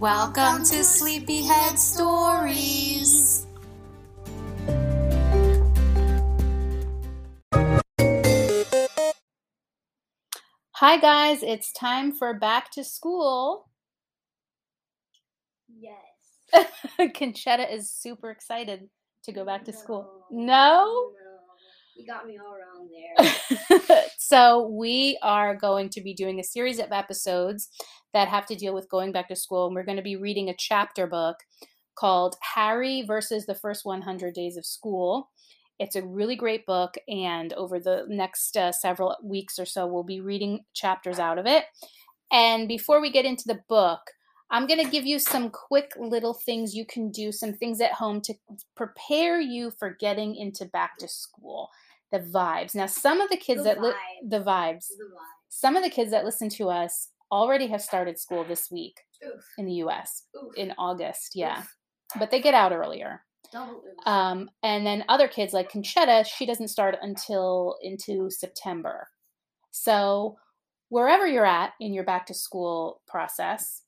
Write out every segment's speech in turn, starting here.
Welcome to Sleepyhead Stories. Hi, guys, it's time for back to school. Yes. Conchetta is super excited to go back to school. No? You got me all wrong there. so, we are going to be doing a series of episodes that have to deal with going back to school. And we're going to be reading a chapter book called Harry versus the First 100 Days of School. It's a really great book, and over the next uh, several weeks or so, we'll be reading chapters out of it. And before we get into the book, I'm going to give you some quick little things you can do, some things at home to prepare you for getting into back to school. The vibes. Now, some of the kids The that li- the vibes, The vibe. some of the kids that listen to us already have started school this week Oof. in the US Oof. in August. Yeah. But they get out earlier. Um, and then other kids like Conchetta, she doesn't start until into September. So wherever you're at in your back to school process,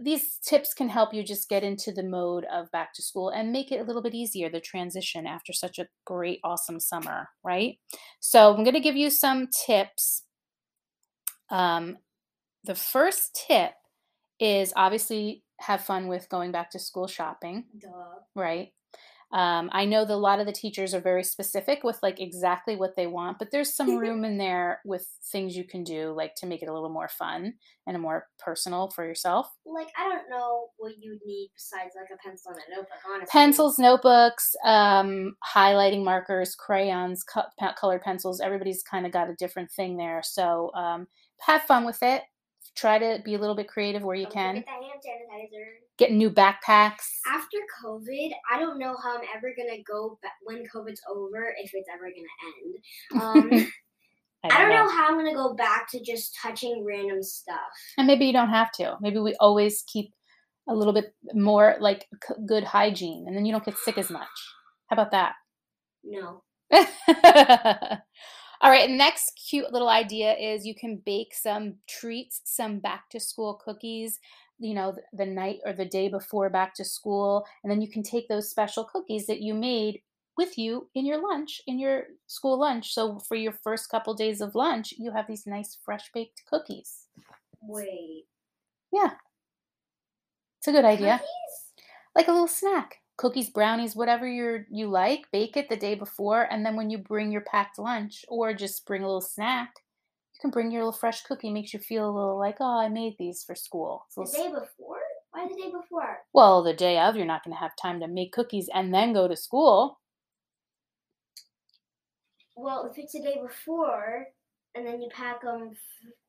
these tips can help you just get into the mode of back to school and make it a little bit easier the transition after such a great awesome summer right? So i'm going to give you some tips. Um, the first tip is obviously have fun with going back to school shopping Duh. right um, i know that a lot of the teachers are very specific with like exactly what they want but there's some room in there with things you can do like to make it a little more fun and more personal for yourself Like I don't know what you would need besides like a pencil and a notebook. Honestly. pencils notebooks um, highlighting markers crayons co- colored pencils everybody's kind of got a different thing there so um, have fun with it try to be a little bit creative where you Don't can the hand sanitizer. get new backpacks After COVID, I don't know how I'm ever gonna go back when COVID's over, if it's ever gonna end. Um, I don't know how I'm gonna go back to just touching random stuff. And maybe you don't have to. Maybe we always keep a little bit more like c- good hygiene and then you don't get sick as much. How about that? No. All right, next cute little idea is you can bake some treats, some back to school cookies, you know, the night or the day before back to school. And then you can take those special cookies that you made with you in your lunch, in your school lunch. So for your first couple days of lunch, you have these nice fresh baked cookies. Wait. Yeah. It's a good idea. Cookies? Like a little snack. Cookies, brownies, whatever you you like, bake it the day before and then when you bring your packed lunch or just bring a little snack, you can bring your little fresh cookie. Makes you feel a little like, "Oh, I made these for school." The day before? Why the day before? Well, the day of, you're not going to have time to make cookies and then go to school. Well, if it's the day before, and then you pack them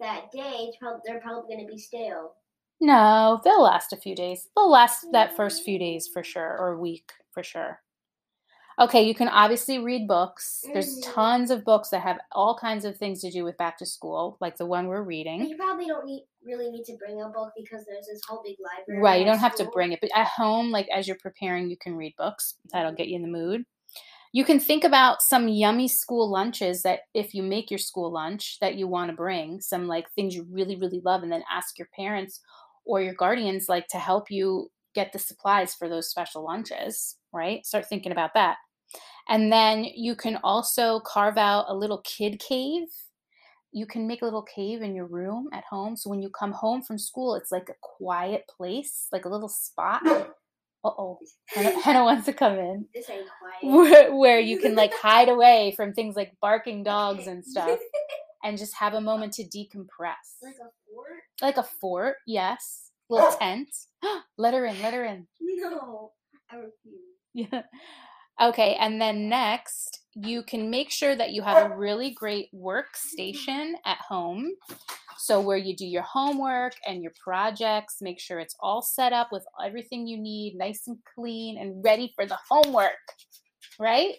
that day, they're probably gonna be stale. No, they'll last a few days. They'll last that first few days for sure, or a week for sure. Okay, you can obviously read books. There's Mhm. tons of books that have all kinds of things to do with back to school, like the one we're reading. you probably don't need really need to bring a book because there's this whole big library. Right, you don't have to bring it, but at home, like as you're preparing, you can read books. That'll get you in the mood. You can think about some yummy school lunches that if you make your school lunch that you want to bring, some like things you really really love and then ask your parents or your guardians like to help you get the supplies for those special lunches, right? Start thinking about that. And then you can also carve out a little kid cave. You can make a little cave in your room at home. So when you come home from school, it's like a quiet place, like a little spot. Uh oh. Hannah, Hannah wants to come in. This ain't quiet. Where, where you can like hide away from things like barking dogs and stuff and just have a moment to decompress. like a fort? Like a fort, yes. Little oh. tent. let her in, let her in. No, I refuse. Yeah. Okay, and then next, you can make sure that you have a really great workstation at home. So, where you do your homework and your projects, make sure it's all set up with everything you need, nice and clean and ready for the homework, right?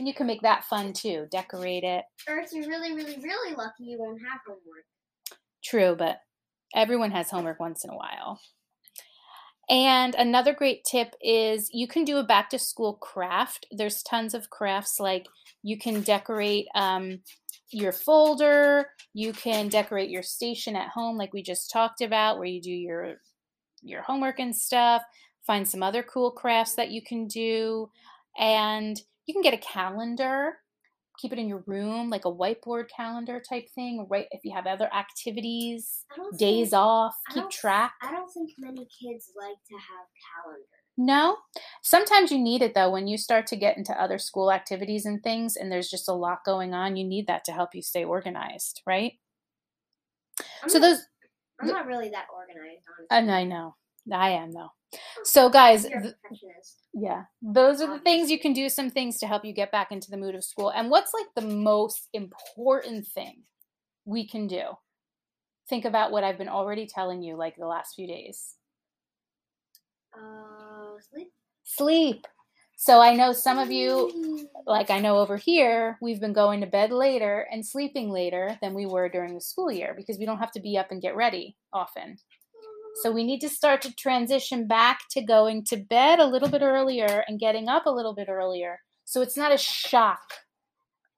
And you can make that fun too, decorate it. Or if you're really, really, really lucky, you won't have homework. True, but everyone has homework once in a while. And another great tip is you can do a back to school craft. There's tons of crafts like you can decorate um, your folder, you can decorate your station at home, like we just talked about, where you do your your homework and stuff. Find some other cool crafts that you can do, and you can get a calendar keep it in your room, like a whiteboard calendar type thing, right? If you have other activities, days think, off, keep track. I don't think many kids like to have calendars. No. Sometimes you need it though when you start to get into other school activities and things and there's just a lot going on, you need that to help you stay organized, right? I'm so not, those I'm not really that organized, honestly. and I know. I am though. So guys, th- Yeah, those are the things you can do. Some things to help you get back into the mood of school. And what's like the most important thing we can do? Think about what I've been already telling you like the last few days. Uh, sleep. Sleep. So I know some of you, like I know over here, we've been going to bed later and sleeping later than we were during the school year because we don't have to be up and get ready often. So we need to start to transition back to going to bed a little bit earlier and getting up a little bit earlier. So it's not a shock.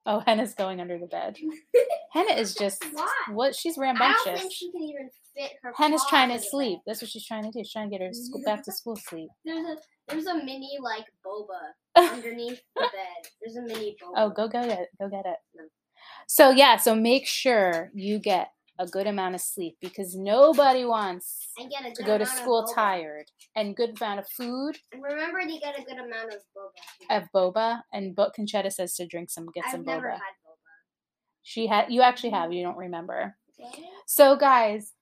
Oh, Henna's going under the bed. Henna is just Why? what she's rambunctious. I don't think she can even fit her. Henna's trying to sleep. That's what she's trying to do. She's trying to get her school, back to school sleep. There's a there's a mini like boba underneath the bed. There's a mini oh, boba. Oh, go get it. Go get it. No. So yeah, so make sure you get a good amount of sleep because nobody wants and get a to go to school tired. And good amount of food And remember to get a good amount of boba. of boba. And Bo- Conchetta says to drink some, get I've some never boba. She had. You actually have. You don't remember. boba. So guys,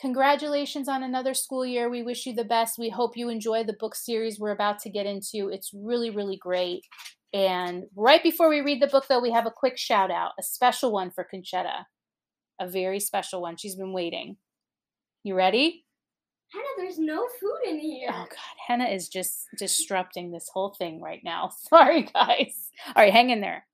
congratulations on another school year. We wish you the best. We hope you enjoy the book series we're about to get into. It's really, really great. And right before we read the book, though, we have a quick shout out, a special one for Conchetta, a very special one. She's been waiting. You ready? Hannah, there's no food in here. Oh God, Henna is just disrupting this whole thing right now. Sorry, guys. All right, hang in there.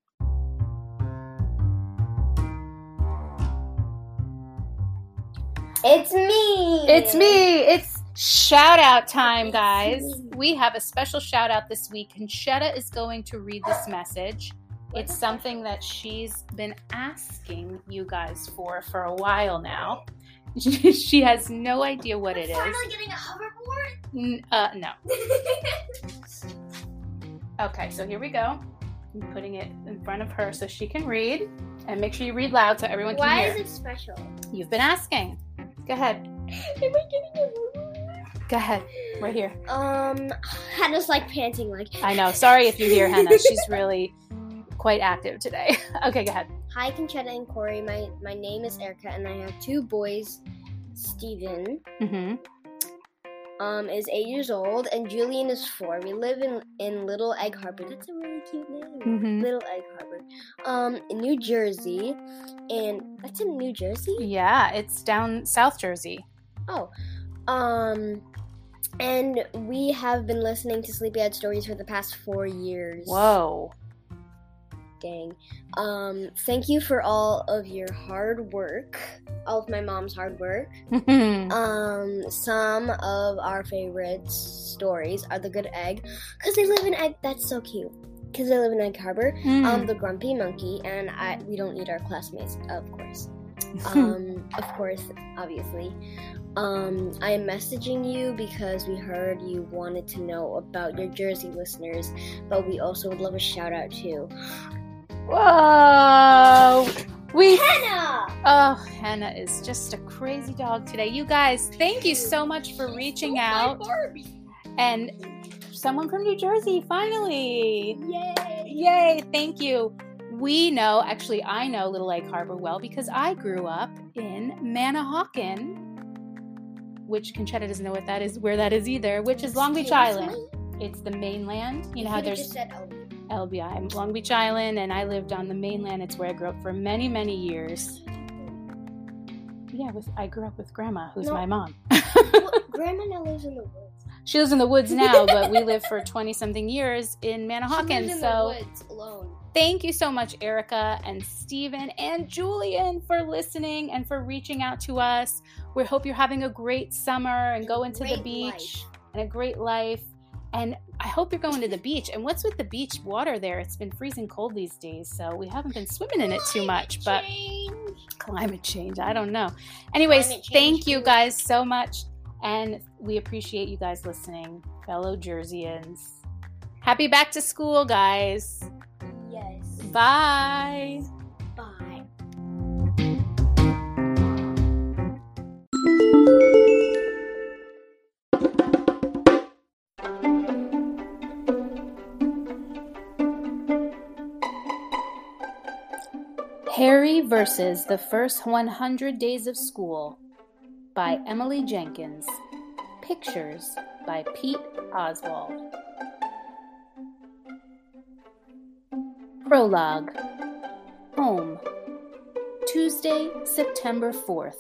It's me. It's me. It's shout out time, guys. We have a special shout out this week. Conchetta is going to read this message. It's something that she's been asking you guys for for a while now. she has no idea what it is. Finally getting a hoverboard. N- uh, no. Okay, so here we go. I'm putting it in front of her so she can read. And make sure you read loud so everyone can Why hear. is it special? You've been asking. Go ahead. Am I getting a hoverboard? Go ahead. Right here. Um, Hannah's like panting, like. I know. Sorry if you hear Hannah. She's really quite active today. okay, go ahead. Hi, Conchetta and Corey. My my name is Erica, and I have two boys. Steven Mm-hmm. um, is eight years old, and Julian is four. We live in, in Little Egg Harbor. That's a really cute name. Mm-hmm. Little Egg Harbor. Um, in New Jersey. And that's in New Jersey? Yeah, it's down South Jersey. Oh. Um, and we have been listening to Sleepyhead Stories for the past four years. Whoa. Gang. Um, thank you for all of your hard work, all of my mom's hard work. Um, some of our favorite stories are the Good Egg, cause they live in Egg. That's so cute. Cause they live in Egg Harbor. Mm. Um, the Grumpy Monkey, and I. We don't eat our classmates, of course. Um, of course, obviously. Um, I am messaging you because we heard you wanted to know about your Jersey listeners, but we also would love a shout out too. Whoa. We Hannah! Oh, Hannah is just a crazy dog today. You guys, thank you so much for reaching out. And someone from New Jersey, finally. Yay! Yay, thank you. We know, actually, I know Little Egg Harbor well because I grew up in Manahawkin, which Conchetta doesn't know what that is, where that is either, which is Long Beach Island. It's the mainland. You know how there's. LBI. I'm Long Beach Island, and I lived on the mainland. It's where I grew up for many, many years. Yeah, with I grew up with grandma, who's no. my mom. well, grandma now lives in the woods. She lives in the woods now, but we lived for twenty something years in Manahawkin. So the woods alone. Thank you so much, Erica and Stephen and Julian, for listening and for reaching out to us. We hope you're having a great summer and go into the beach life. and a great life. And I hope you're going to the beach. And what's with the beach water there? It's been freezing cold these days, so we haven't been swimming in it too much. But climate change, I don't know. Anyways, thank you guys so much. And we appreciate you guys listening, fellow Jerseyans. Happy back to school, guys. Yes. Bye. Bye. Harry versus the First 100 Days of School by Emily Jenkins. Pictures by Pete Oswald. Prologue Home Tuesday, September 4th.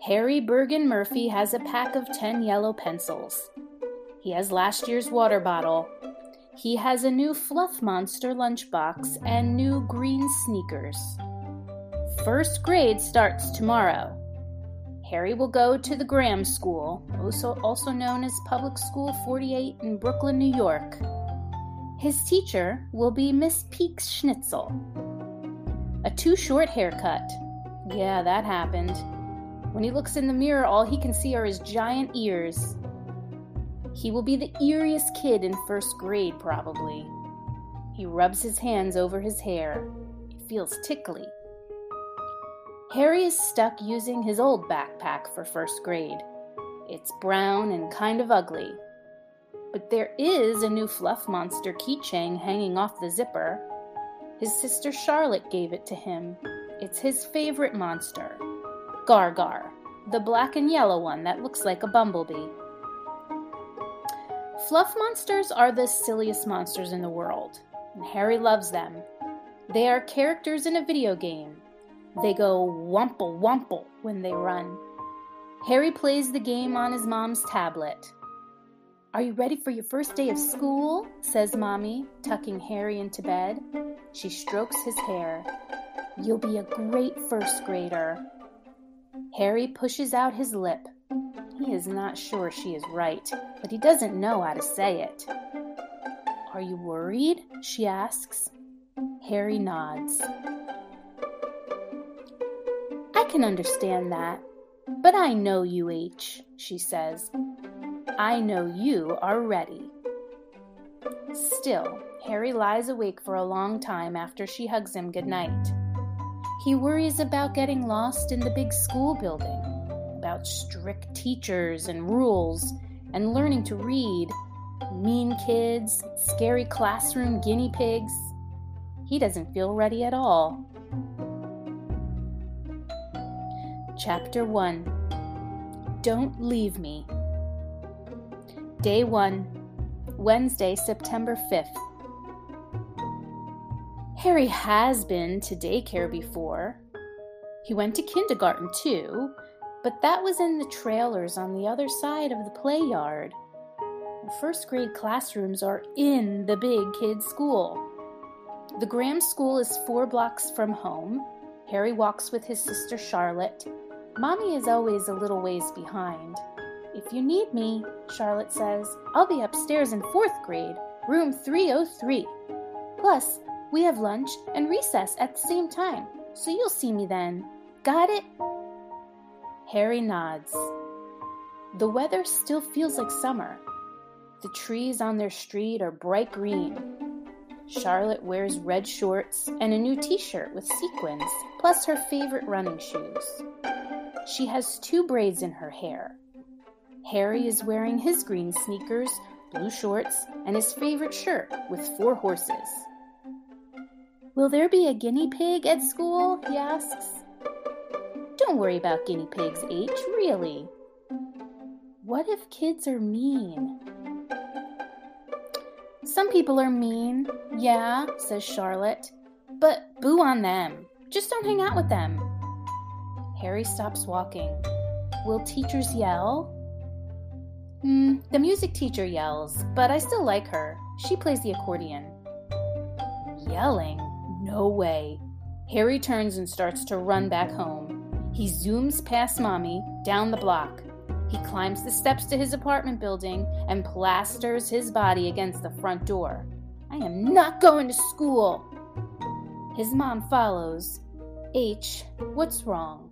Harry Bergen Murphy has a pack of 10 yellow pencils. He has last year's water bottle he has a new Fluff Monster lunchbox and new green sneakers. First grade starts tomorrow. Harry will go to the Graham School, also, also known as Public School 48 in Brooklyn, New York. His teacher will be Miss Peekschnitzel. A too short haircut. Yeah, that happened. When he looks in the mirror, all he can see are his giant ears. He will be the eeriest kid in first grade, probably. He rubs his hands over his hair. It feels tickly. Harry is stuck using his old backpack for first grade. It's brown and kind of ugly. But there is a new Fluff Monster keychain hanging off the zipper. His sister Charlotte gave it to him. It's his favorite monster Gargar, the black and yellow one that looks like a bumblebee. Fluff monsters are the silliest monsters in the world, and Harry loves them. They are characters in a video game. They go wumple wumple when they run. Harry plays the game on his mom's tablet. Are you ready for your first day of school? says Mommy, tucking Harry into bed. She strokes his hair. You'll be a great first grader. Harry pushes out his lip. He is not sure she is right, but he doesn't know how to say it. Are you worried? she asks. Harry nods. I can understand that, but I know you, H, she says. I know you are ready. Still, Harry lies awake for a long time after she hugs him goodnight. He worries about getting lost in the big school building about strict teachers and rules and learning to read, mean kids, scary classroom guinea pigs. He doesn't feel ready at all. Chapter 1 Don't Leave Me. Day 1, Wednesday, September 5th. Harry has been to daycare before. He went to kindergarten too, but that was in the trailers on the other side of the play yard. First grade classrooms are in the big kids' school. The Graham School is four blocks from home. Harry walks with his sister Charlotte. Mommy is always a little ways behind. If you need me, Charlotte says, I'll be upstairs in fourth grade, room 303. Plus, we have lunch and recess at the same time, so you'll see me then. Got it? Harry nods. The weather still feels like summer. The trees on their street are bright green. Charlotte wears red shorts and a new t shirt with sequins, plus her favorite running shoes. She has two braids in her hair. Harry is wearing his green sneakers, blue shorts, and his favorite shirt with four horses. Will there be a guinea pig at school? he asks. Don't worry about guinea pigs, H, really. What if kids are mean? Some people are mean, yeah, says Charlotte, but boo on them. Just don't hang out with them. Harry stops walking. Will teachers yell? Hmm, the music teacher yells, but I still like her. She plays the accordion. Yelling? No way. Harry turns and starts to run back home. He zooms past Mommy, down the block. He climbs the steps to his apartment building and plasters his body against the front door. I am not going to school. His mom follows. H, what's wrong?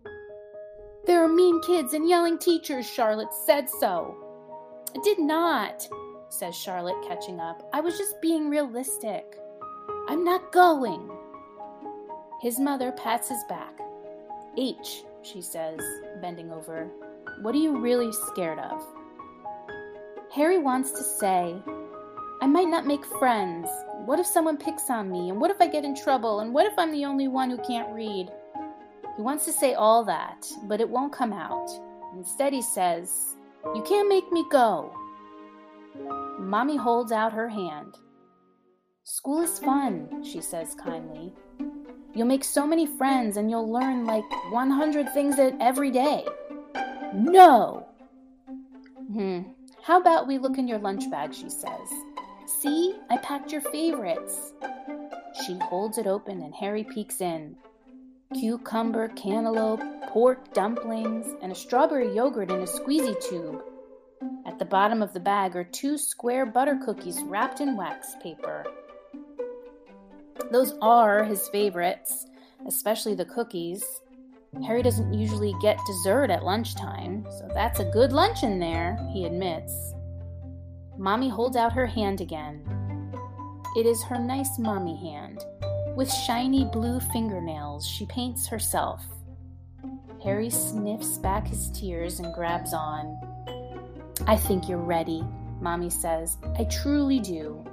There are mean kids and yelling teachers, Charlotte said so. I did not, says Charlotte, catching up. I was just being realistic. I'm not going. His mother pats his back. H, she says, bending over. What are you really scared of? Harry wants to say, I might not make friends. What if someone picks on me? And what if I get in trouble? And what if I'm the only one who can't read? He wants to say all that, but it won't come out. Instead, he says, You can't make me go. Mommy holds out her hand. School is fun, she says kindly. You'll make so many friends and you'll learn like 100 things every day. No! Hmm. How about we look in your lunch bag, she says. See, I packed your favorites. She holds it open and Harry peeks in. Cucumber, cantaloupe, pork dumplings, and a strawberry yogurt in a squeezy tube. At the bottom of the bag are two square butter cookies wrapped in wax paper. Those are his favorites, especially the cookies. Harry doesn't usually get dessert at lunchtime, so that's a good lunch in there, he admits. Mommy holds out her hand again. It is her nice mommy hand. With shiny blue fingernails, she paints herself. Harry sniffs back his tears and grabs on. I think you're ready, Mommy says. I truly do.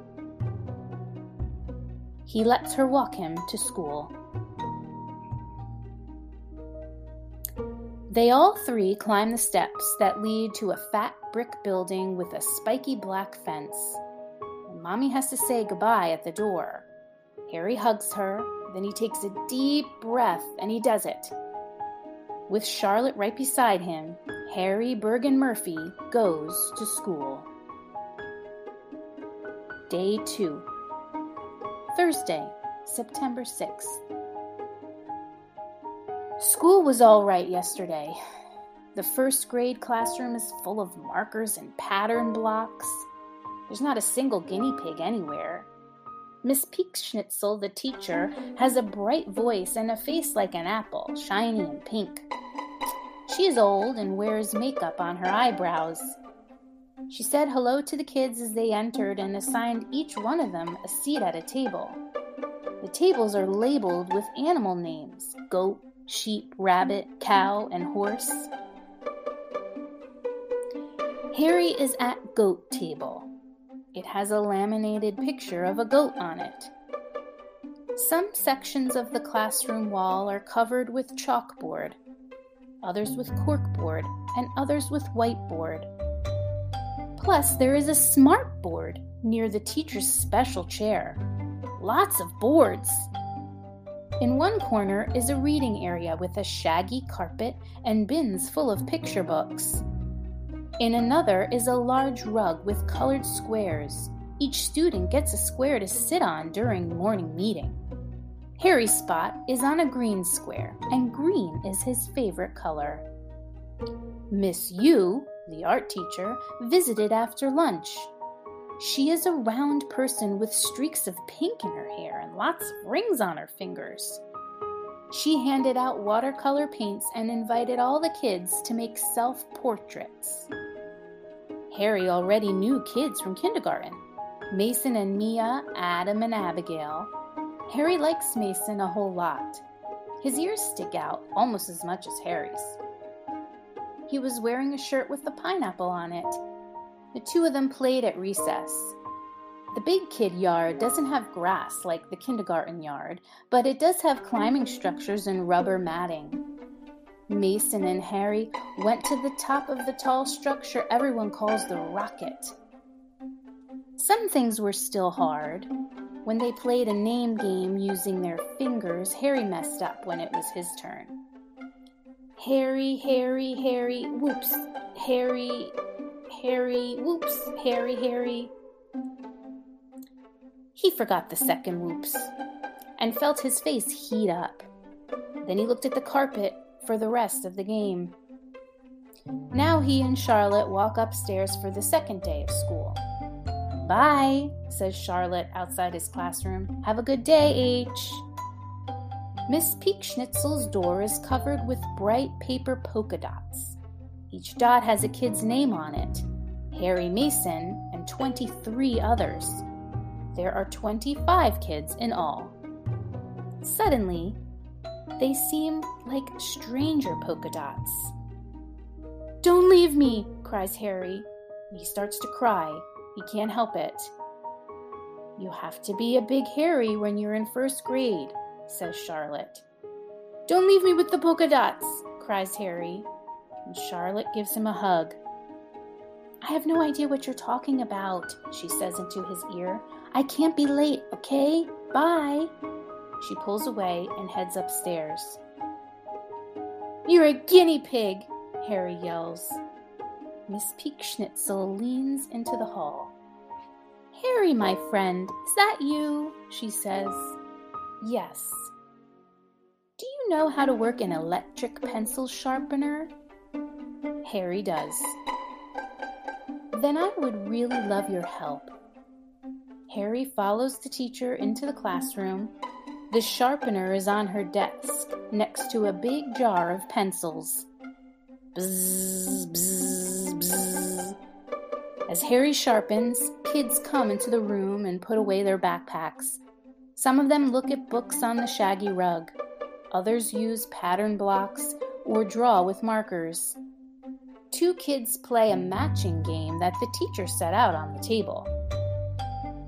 He lets her walk him to school. They all three climb the steps that lead to a fat brick building with a spiky black fence. Mommy has to say goodbye at the door. Harry hugs her, then he takes a deep breath and he does it. With Charlotte right beside him, Harry Bergen Murphy goes to school. Day 2 Thursday, September 6th. School was all right yesterday. The first grade classroom is full of markers and pattern blocks. There's not a single guinea pig anywhere. Miss Peekschnitzel, the teacher, has a bright voice and a face like an apple, shiny and pink. She is old and wears makeup on her eyebrows. She said hello to the kids as they entered and assigned each one of them a seat at a table. The tables are labeled with animal names goat, sheep, rabbit, cow, and horse. Harry is at goat table. It has a laminated picture of a goat on it. Some sections of the classroom wall are covered with chalkboard, others with corkboard, and others with whiteboard. Plus, there is a smart board near the teacher's special chair. Lots of boards. In one corner is a reading area with a shaggy carpet and bins full of picture books. In another is a large rug with colored squares. Each student gets a square to sit on during morning meeting. Harry's spot is on a green square, and green is his favorite color. Miss Yu, the art teacher, visited after lunch. She is a round person with streaks of pink in her hair and lots of rings on her fingers. She handed out watercolor paints and invited all the kids to make self portraits. Harry already knew kids from kindergarten Mason and Mia, Adam and Abigail. Harry likes Mason a whole lot. His ears stick out almost as much as Harry's. He was wearing a shirt with a pineapple on it the two of them played at recess. The big kid yard doesn't have grass like the kindergarten yard, but it does have climbing structures and rubber matting. Mason and Harry went to the top of the tall structure everyone calls the rocket. Some things were still hard. When they played a name game using their fingers, Harry messed up when it was his turn. Harry, Harry, Harry, whoops, Harry, Harry, whoops, Harry, Harry. He forgot the second whoops and felt his face heat up. Then he looked at the carpet for the rest of the game. Now he and Charlotte walk upstairs for the second day of school. Bye, says Charlotte outside his classroom. Have a good day, H. Miss Peekschnitzel's door is covered with bright paper polka dots. Each dot has a kid's name on it Harry Mason and 23 others. There are 25 kids in all. Suddenly, they seem like stranger polka dots. Don't leave me, cries Harry. He starts to cry. He can't help it. You have to be a big Harry when you're in first grade, says Charlotte. Don't leave me with the polka dots, cries Harry. And Charlotte gives him a hug. I have no idea what you're talking about, she says into his ear. I can't be late, okay? Bye. She pulls away and heads upstairs. You're a guinea pig, Harry yells. Miss Peekschnitzel leans into the hall. Harry, my friend, is that you? she says. Yes. Do you know how to work an electric pencil sharpener? Harry does. Then I would really love your help. Harry follows the teacher into the classroom. The sharpener is on her desk next to a big jar of pencils. Bzz, bzz, bzz. As Harry sharpens, kids come into the room and put away their backpacks. Some of them look at books on the shaggy rug. Others use pattern blocks or draw with markers two kids play a matching game that the teacher set out on the table.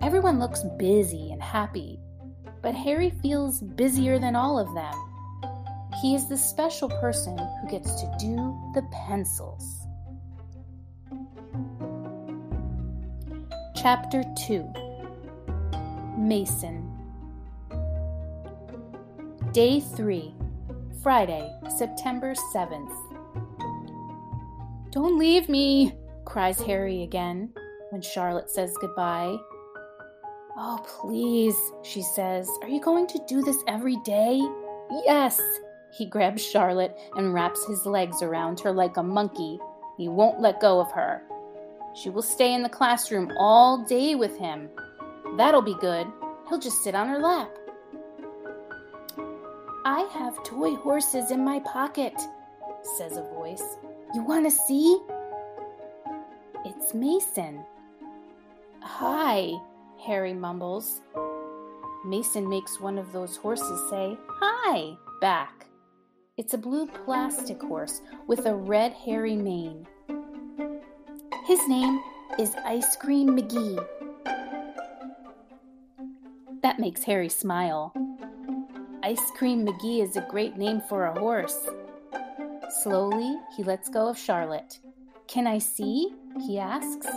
Everyone looks busy and happy, but Harry feels busier than all of them. He is the special person who gets to do the pencils. Chapter 2 Mason Day 3 Friday, September 7th. Don't leave me, cries Harry again when Charlotte says goodbye. Oh, please, she says. Are you going to do this every day? Yes. He grabs Charlotte and wraps his legs around her like a monkey. He won't let go of her. She will stay in the classroom all day with him. That'll be good. He'll just sit on her lap. I have toy horses in my pocket, says a voice. You want to see? It's Mason. Hi, Harry mumbles. Mason makes one of those horses say, Hi, back. It's a blue plastic horse with a red hairy mane. His name is Ice Cream McGee. That makes Harry smile. Ice Cream McGee is a great name for a horse. Slowly, he lets go of Charlotte. Can I see? he asks.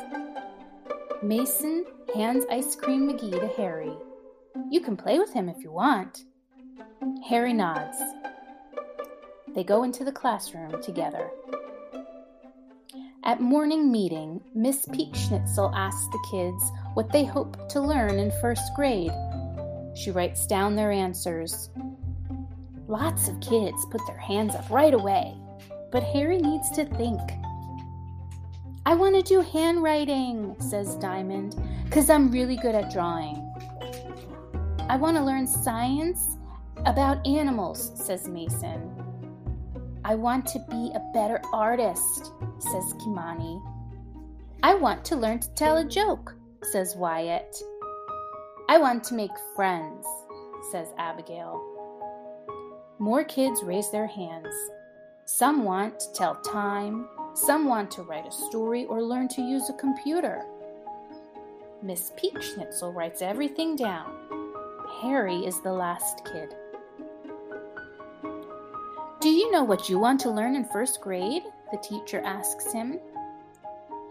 Mason hands Ice Cream McGee to Harry. You can play with him if you want. Harry nods. They go into the classroom together. At morning meeting, Miss Peekschnitzel asks the kids what they hope to learn in first grade. She writes down their answers. Lots of kids put their hands up right away but Harry needs to think. I want to do handwriting, says Diamond, because I'm really good at drawing. I want to learn science about animals, says Mason. I want to be a better artist, says Kimani. I want to learn to tell a joke, says Wyatt. I want to make friends, says Abigail. More kids raise their hands. Some want to tell time, some want to write a story or learn to use a computer. Miss Peekschnitzel writes everything down. Harry is the last kid. Do you know what you want to learn in first grade? The teacher asks him.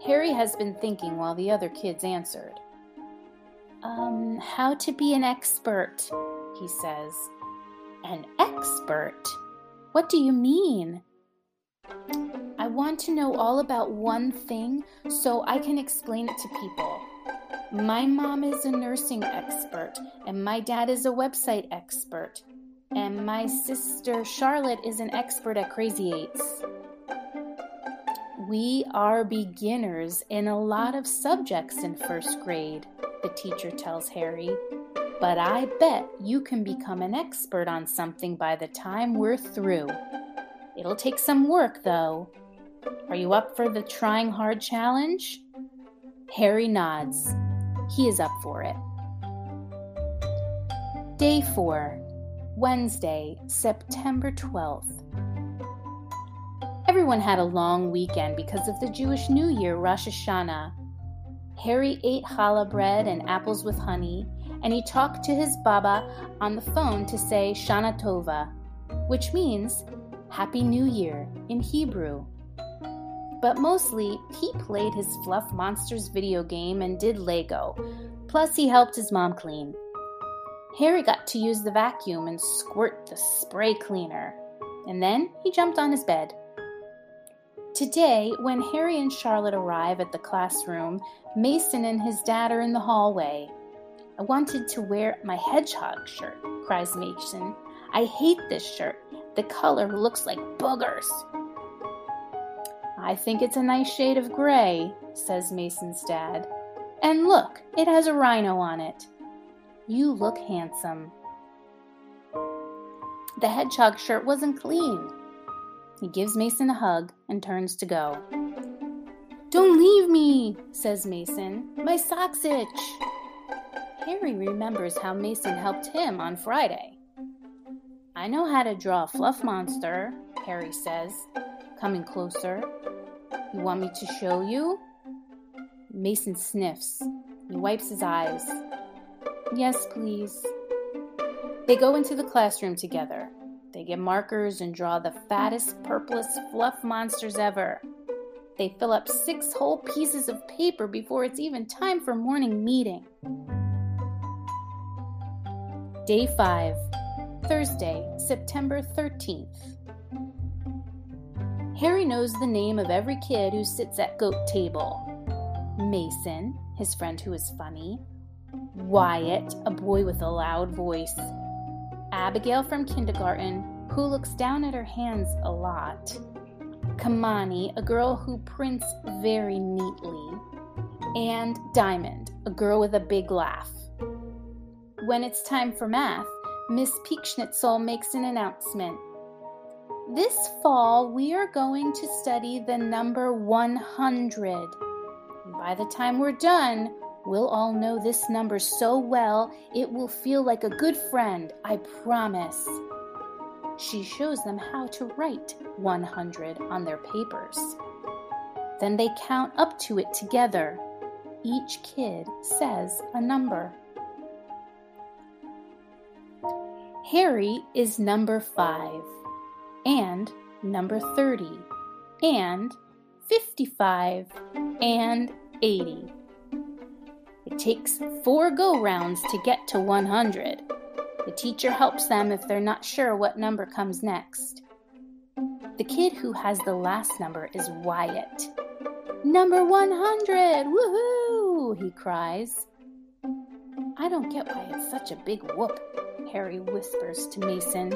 Harry has been thinking while the other kids answered. Um, how to be an expert, he says. An expert? What do you mean? I want to know all about one thing so I can explain it to people. My mom is a nursing expert, and my dad is a website expert, and my sister Charlotte is an expert at Crazy Eights. We are beginners in a lot of subjects in first grade, the teacher tells Harry. But I bet you can become an expert on something by the time we're through. It'll take some work, though. Are you up for the trying hard challenge? Harry nods. He is up for it. Day 4, Wednesday, September 12th. Everyone had a long weekend because of the Jewish New Year, Rosh Hashanah. Harry ate challah bread and apples with honey, and he talked to his Baba on the phone to say Shana Tova, which means Happy New Year in Hebrew. But mostly, he played his Fluff Monsters video game and did Lego. Plus, he helped his mom clean. Harry got to use the vacuum and squirt the spray cleaner. And then he jumped on his bed. Today, when Harry and Charlotte arrive at the classroom, Mason and his dad are in the hallway. I wanted to wear my hedgehog shirt, cries Mason. I hate this shirt. The color looks like boogers. I think it's a nice shade of gray, says Mason's dad. And look, it has a rhino on it. You look handsome. The hedgehog shirt wasn't clean. He gives Mason a hug and turns to go. Don't leave me, says Mason. My socks itch. Harry remembers how Mason helped him on Friday. I know how to draw a fluff monster, Harry says, coming closer. You want me to show you? Mason sniffs. He wipes his eyes. Yes, please. They go into the classroom together. They get markers and draw the fattest, purplest fluff monsters ever. They fill up six whole pieces of paper before it's even time for morning meeting. Day 5, Thursday, September 13th. Harry knows the name of every kid who sits at goat table. Mason, his friend who is funny. Wyatt, a boy with a loud voice. Abigail from kindergarten, who looks down at her hands a lot. Kimani, a girl who prints very neatly. And Diamond, a girl with a big laugh. When it's time for math, Miss Peekschnitzel makes an announcement. This fall, we are going to study the number 100. By the time we're done, We'll all know this number so well it will feel like a good friend, I promise. She shows them how to write 100 on their papers. Then they count up to it together. Each kid says a number. Harry is number 5, and number 30, and 55, and 80. It takes four go rounds to get to 100. The teacher helps them if they're not sure what number comes next. The kid who has the last number is Wyatt. Number 100! Woohoo! he cries. I don't get why it's such a big whoop, Harry whispers to Mason.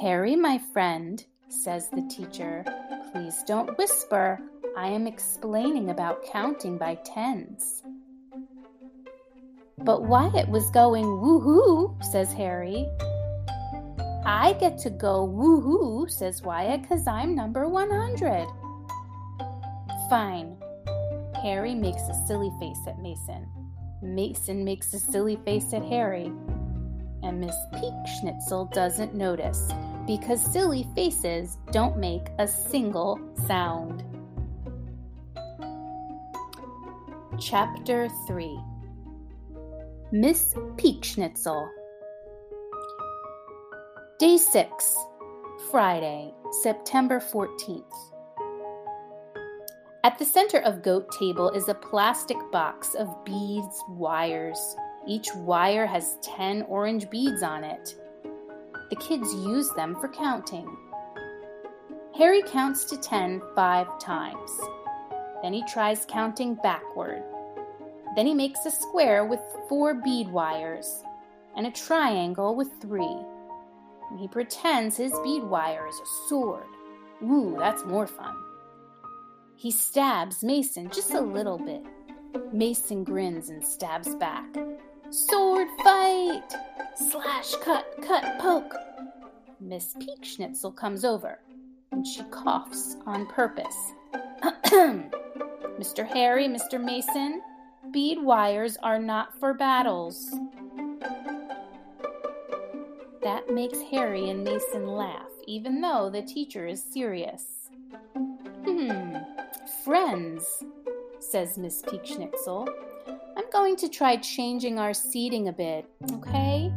Harry, my friend, says the teacher, please don't whisper. I am explaining about counting by tens. But Wyatt was going woohoo, says Harry. I get to go woohoo, says Wyatt, because I'm number 100. Fine. Harry makes a silly face at Mason. Mason makes a silly face at Harry. And Miss Peek Schnitzel doesn't notice because silly faces don't make a single sound. Chapter 3 Miss Peekschnitzel Day 6 Friday, September 14th. At the center of Goat Table is a plastic box of beads, wires. Each wire has 10 orange beads on it. The kids use them for counting. Harry counts to ten five times. Then he tries counting backward. Then he makes a square with four bead wires and a triangle with three. He pretends his bead wire is a sword. Ooh, that's more fun. He stabs Mason just a little bit. Mason grins and stabs back. Sword fight! Slash, cut, cut, poke. Miss Peekschnitzel comes over and she coughs on purpose. Mr. Harry, Mr. Mason, bead wires are not for battles. That makes Harry and Mason laugh, even though the teacher is serious. Hmm, friends, says Miss Peekschnitzel. I'm going to try changing our seating a bit, okay?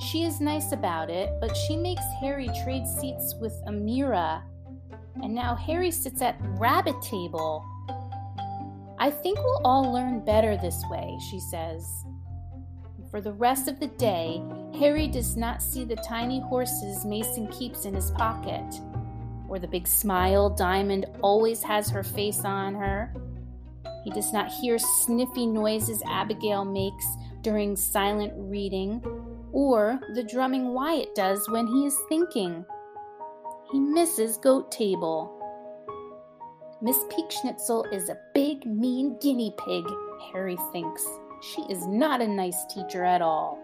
She is nice about it, but she makes Harry trade seats with Amira. And now Harry sits at rabbit table. I think we'll all learn better this way, she says. For the rest of the day, Harry does not see the tiny horses Mason keeps in his pocket, or the big smile Diamond always has her face on her. He does not hear sniffy noises Abigail makes during silent reading, or the drumming Wyatt does when he is thinking. He misses Goat Table. Miss Peekschnitzel is a big, mean guinea pig, Harry thinks. She is not a nice teacher at all.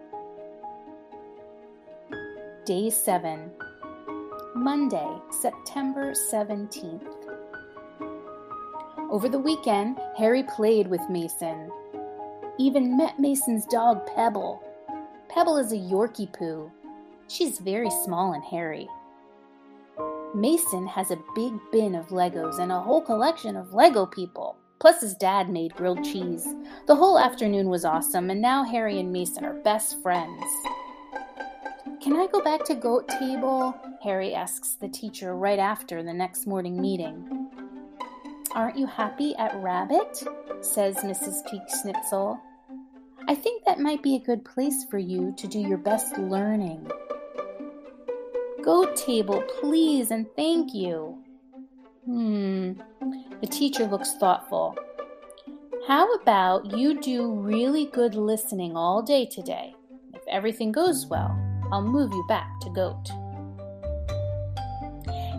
Day 7, Monday, September 17th. Over the weekend, Harry played with Mason. Even met Mason's dog, Pebble. Pebble is a Yorkie poo. She's very small and hairy. Mason has a big bin of Legos and a whole collection of Lego people. Plus, his dad made grilled cheese. The whole afternoon was awesome, and now Harry and Mason are best friends. Can I go back to Goat Table? Harry asks the teacher right after the next morning meeting. Aren't you happy at Rabbit? says Mrs. Peekschnitzel. I think that might be a good place for you to do your best learning. Goat table, please, and thank you. Hmm. The teacher looks thoughtful. How about you do really good listening all day today? If everything goes well, I'll move you back to goat.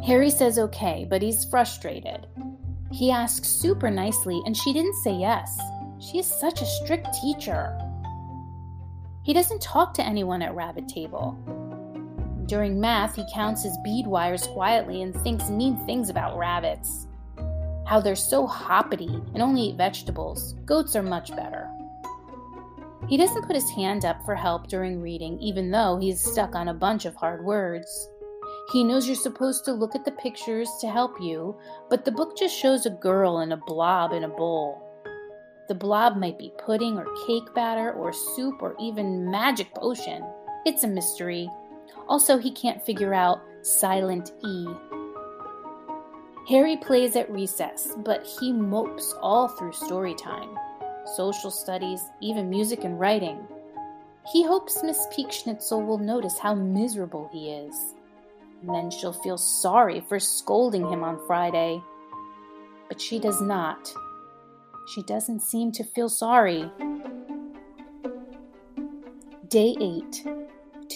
Harry says okay, but he's frustrated. He asks super nicely, and she didn't say yes. She is such a strict teacher. He doesn't talk to anyone at Rabbit Table. During math, he counts his bead wires quietly and thinks mean things about rabbits. How they're so hoppity and only eat vegetables. Goats are much better. He doesn't put his hand up for help during reading, even though he's stuck on a bunch of hard words. He knows you're supposed to look at the pictures to help you, but the book just shows a girl and a blob in a bowl. The blob might be pudding or cake batter or soup or even magic potion. It's a mystery. Also, he can't figure out silent E. Harry plays at recess, but he mopes all through story time, social studies, even music and writing. He hopes Miss Peekschnitzel will notice how miserable he is. And then she'll feel sorry for scolding him on Friday. But she does not. She doesn't seem to feel sorry. Day 8,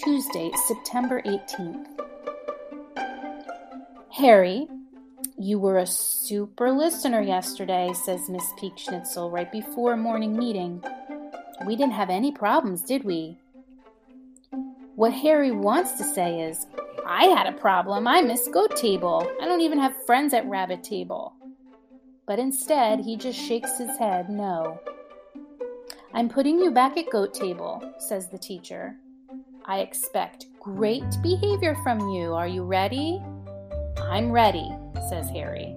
Tuesday, September 18th. Harry, you were a super listener yesterday, says Miss Peekschnitzel right before morning meeting. We didn't have any problems, did we? What Harry wants to say is, I had a problem. I miss Goat Table. I don't even have friends at Rabbit Table. But instead, he just shakes his head no. I'm putting you back at Goat Table, says the teacher. I expect great behavior from you. Are you ready? I'm ready, says Harry.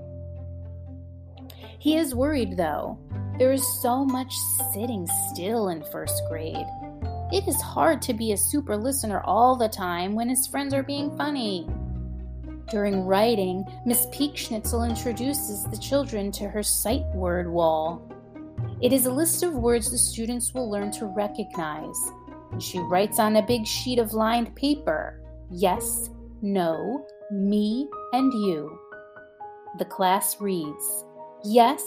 He is worried, though. There is so much sitting still in first grade. It is hard to be a super listener all the time when his friends are being funny. During writing, Miss Peekschnitzel introduces the children to her sight word wall. It is a list of words the students will learn to recognize. She writes on a big sheet of lined paper yes, no, me, and you. The class reads Yes,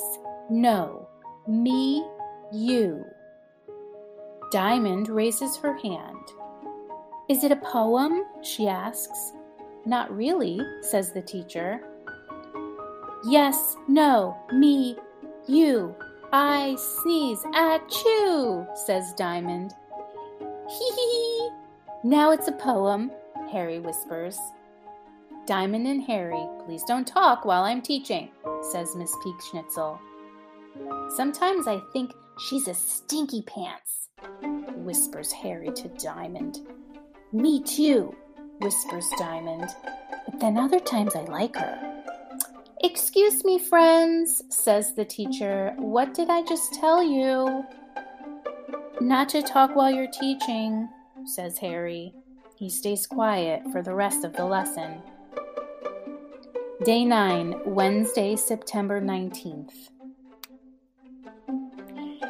no, me, you. Diamond raises her hand. Is it a poem? she asks. Not really, says the teacher. Yes, no, me, you. I sneeze at you, says Diamond. Hee hee hee. Now it's a poem, Harry whispers. Diamond and Harry, please don't talk while I'm teaching, says Miss Peekschnitzel. Sometimes I think she's a stinky pants, whispers Harry to Diamond. Me too, whispers Diamond, but then other times I like her. Excuse me, friends, says the teacher. What did I just tell you? Not to talk while you're teaching, says Harry. He stays quiet for the rest of the lesson. Day 9, Wednesday, September 19th.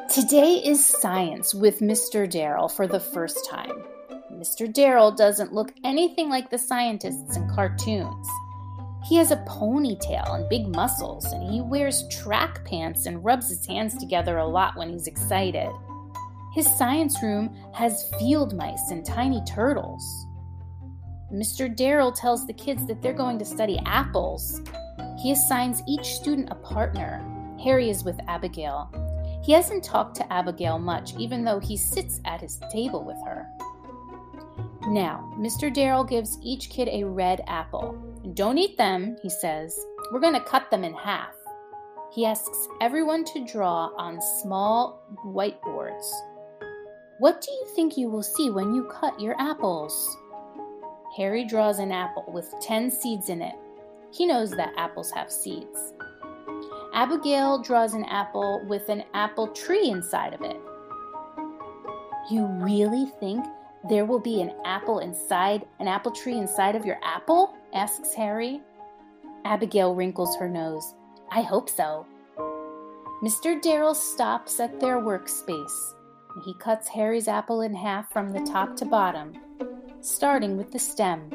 Today is science with Mr. Darrell for the first time. Mr. Darrell doesn't look anything like the scientists in cartoons. He has a ponytail and big muscles, and he wears track pants and rubs his hands together a lot when he's excited. His science room has field mice and tiny turtles. Mr. Darrell tells the kids that they're going to study apples. He assigns each student a partner. Harry is with Abigail. He hasn't talked to Abigail much, even though he sits at his table with her. Now, Mr. Darrell gives each kid a red apple. Don't eat them, he says. We're going to cut them in half. He asks everyone to draw on small whiteboards. What do you think you will see when you cut your apples? Harry draws an apple with 10 seeds in it. He knows that apples have seeds. Abigail draws an apple with an apple tree inside of it. You really think there will be an apple inside, an apple tree inside of your apple? asks Harry. Abigail wrinkles her nose. I hope so. Mr. Darrell stops at their workspace. He cuts Harry's apple in half from the top to bottom starting with the stem.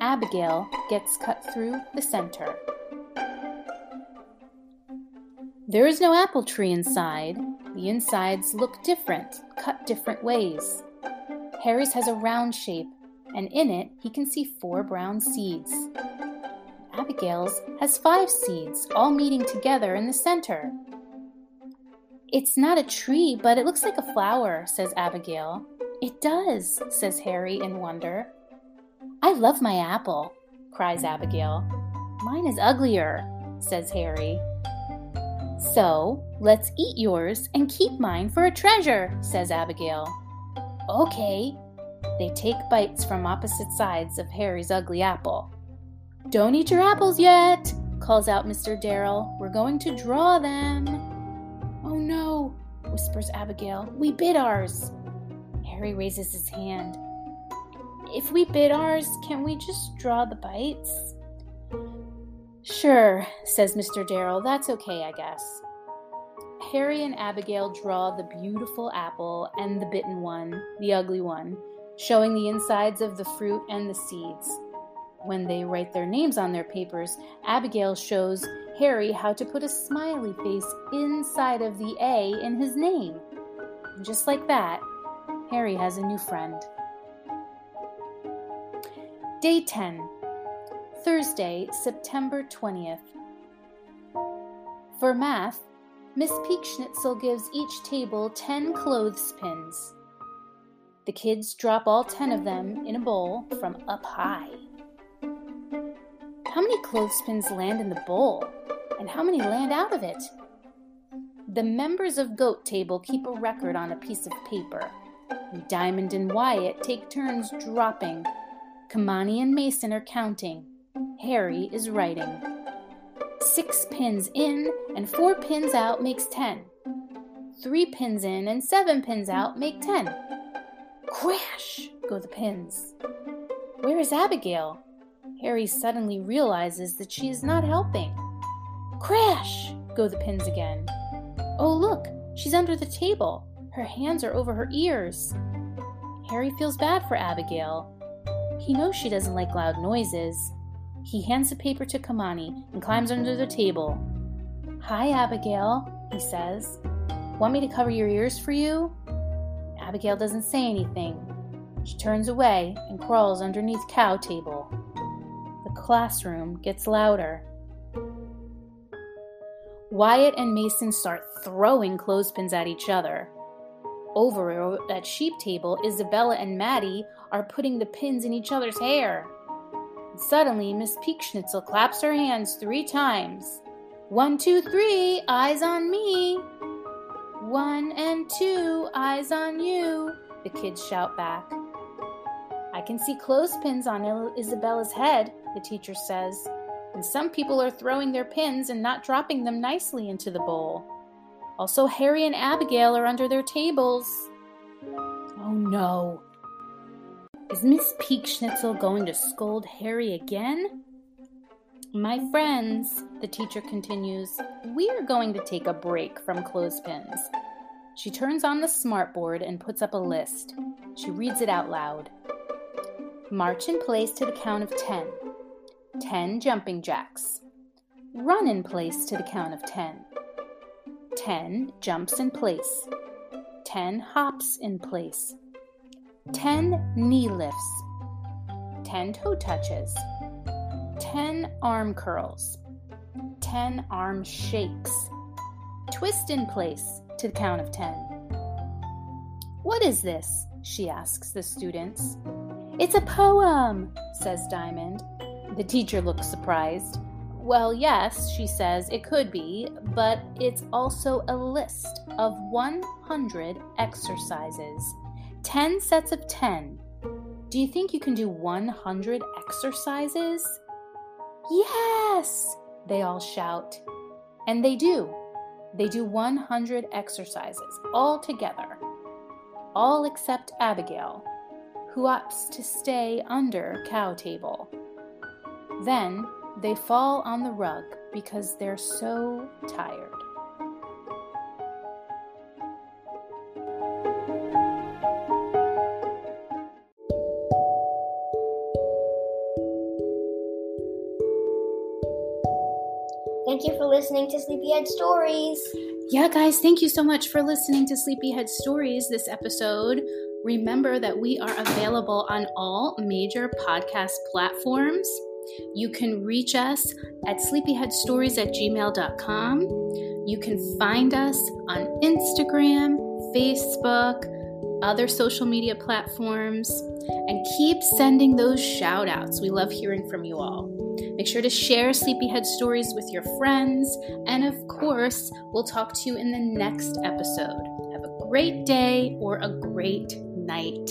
Abigail gets cut through the center. There is no apple tree inside. The insides look different, cut different ways. Harry's has a round shape, and in it he can see four brown seeds. Abigail's has five seeds, all meeting together in the center. It's not a tree, but it looks like a flower, says Abigail. It does, says Harry in wonder. I love my apple, cries Abigail. Mine is uglier, says Harry. So, let's eat yours and keep mine for a treasure, says Abigail. Okay. They take bites from opposite sides of Harry's ugly apple. Don't eat your apples yet, calls out Mr. Darrell. We're going to draw them. Whispers Abigail. We bit ours. Harry raises his hand. If we bid ours, can we just draw the bites? Sure, says Mr. Darrell. That's okay, I guess. Harry and Abigail draw the beautiful apple and the bitten one, the ugly one, showing the insides of the fruit and the seeds. When they write their names on their papers, Abigail shows Harry how to put a smiley face inside of the A in his name. Just like that, Harry has a new friend. Day 10, Thursday, September 20th. For math, Miss Peekschnitzel gives each table 10 clothespins. The kids drop all 10 of them in a bowl from up high. How many clothespins land in the bowl? And how many land out of it? The members of Goat Table keep a record on a piece of paper. Diamond and Wyatt take turns dropping. Kimani and Mason are counting. Harry is writing. Six pins in and four pins out makes ten. Three pins in and seven pins out make ten. Crash go the pins. Where is Abigail? Harry suddenly realizes that she is not helping. Crash go the pins again. Oh, look, she's under the table. Her hands are over her ears. Harry feels bad for Abigail. He knows she doesn't like loud noises. He hands the paper to Kimani and climbs under the table. Hi, Abigail, he says. Want me to cover your ears for you? Abigail doesn't say anything. She turns away and crawls underneath cow table. Classroom gets louder. Wyatt and Mason start throwing clothespins at each other. Over at sheep table, Isabella and Maddie are putting the pins in each other's hair. Suddenly, Miss Peekschnitzel claps her hands three times. One, two, three, eyes on me. One and two, eyes on you, the kids shout back. I can see clothespins on Isabella's head, the teacher says, and some people are throwing their pins and not dropping them nicely into the bowl. Also, Harry and Abigail are under their tables. Oh no. Is Miss Peekschnitzel going to scold Harry again? My friends, the teacher continues, we are going to take a break from clothespins. She turns on the smartboard and puts up a list. She reads it out loud. March in place to the count of 10. 10 jumping jacks. Run in place to the count of 10. 10 jumps in place. 10 hops in place. 10 knee lifts. 10 toe touches. 10 arm curls. 10 arm shakes. Twist in place to the count of 10. What is this? she asks the students. It's a poem, says Diamond. The teacher looks surprised. Well, yes, she says, it could be, but it's also a list of 100 exercises. 10 sets of 10. Do you think you can do 100 exercises? Yes, they all shout. And they do. They do 100 exercises all together. All except Abigail, who opts to stay under cow table. Then they fall on the rug because they're so tired. Thank you for listening to Sleepyhead Stories. Yeah, guys, thank you so much for listening to Sleepyhead Stories this episode. Remember that we are available on all major podcast platforms. You can reach us at sleepyheadstories at gmail.com. You can find us on Instagram, Facebook, other social media platforms, and keep sending those shout outs. We love hearing from you all. Make sure to share Sleepyhead stories with your friends, and of course, we'll talk to you in the next episode. Have a great day or a great night.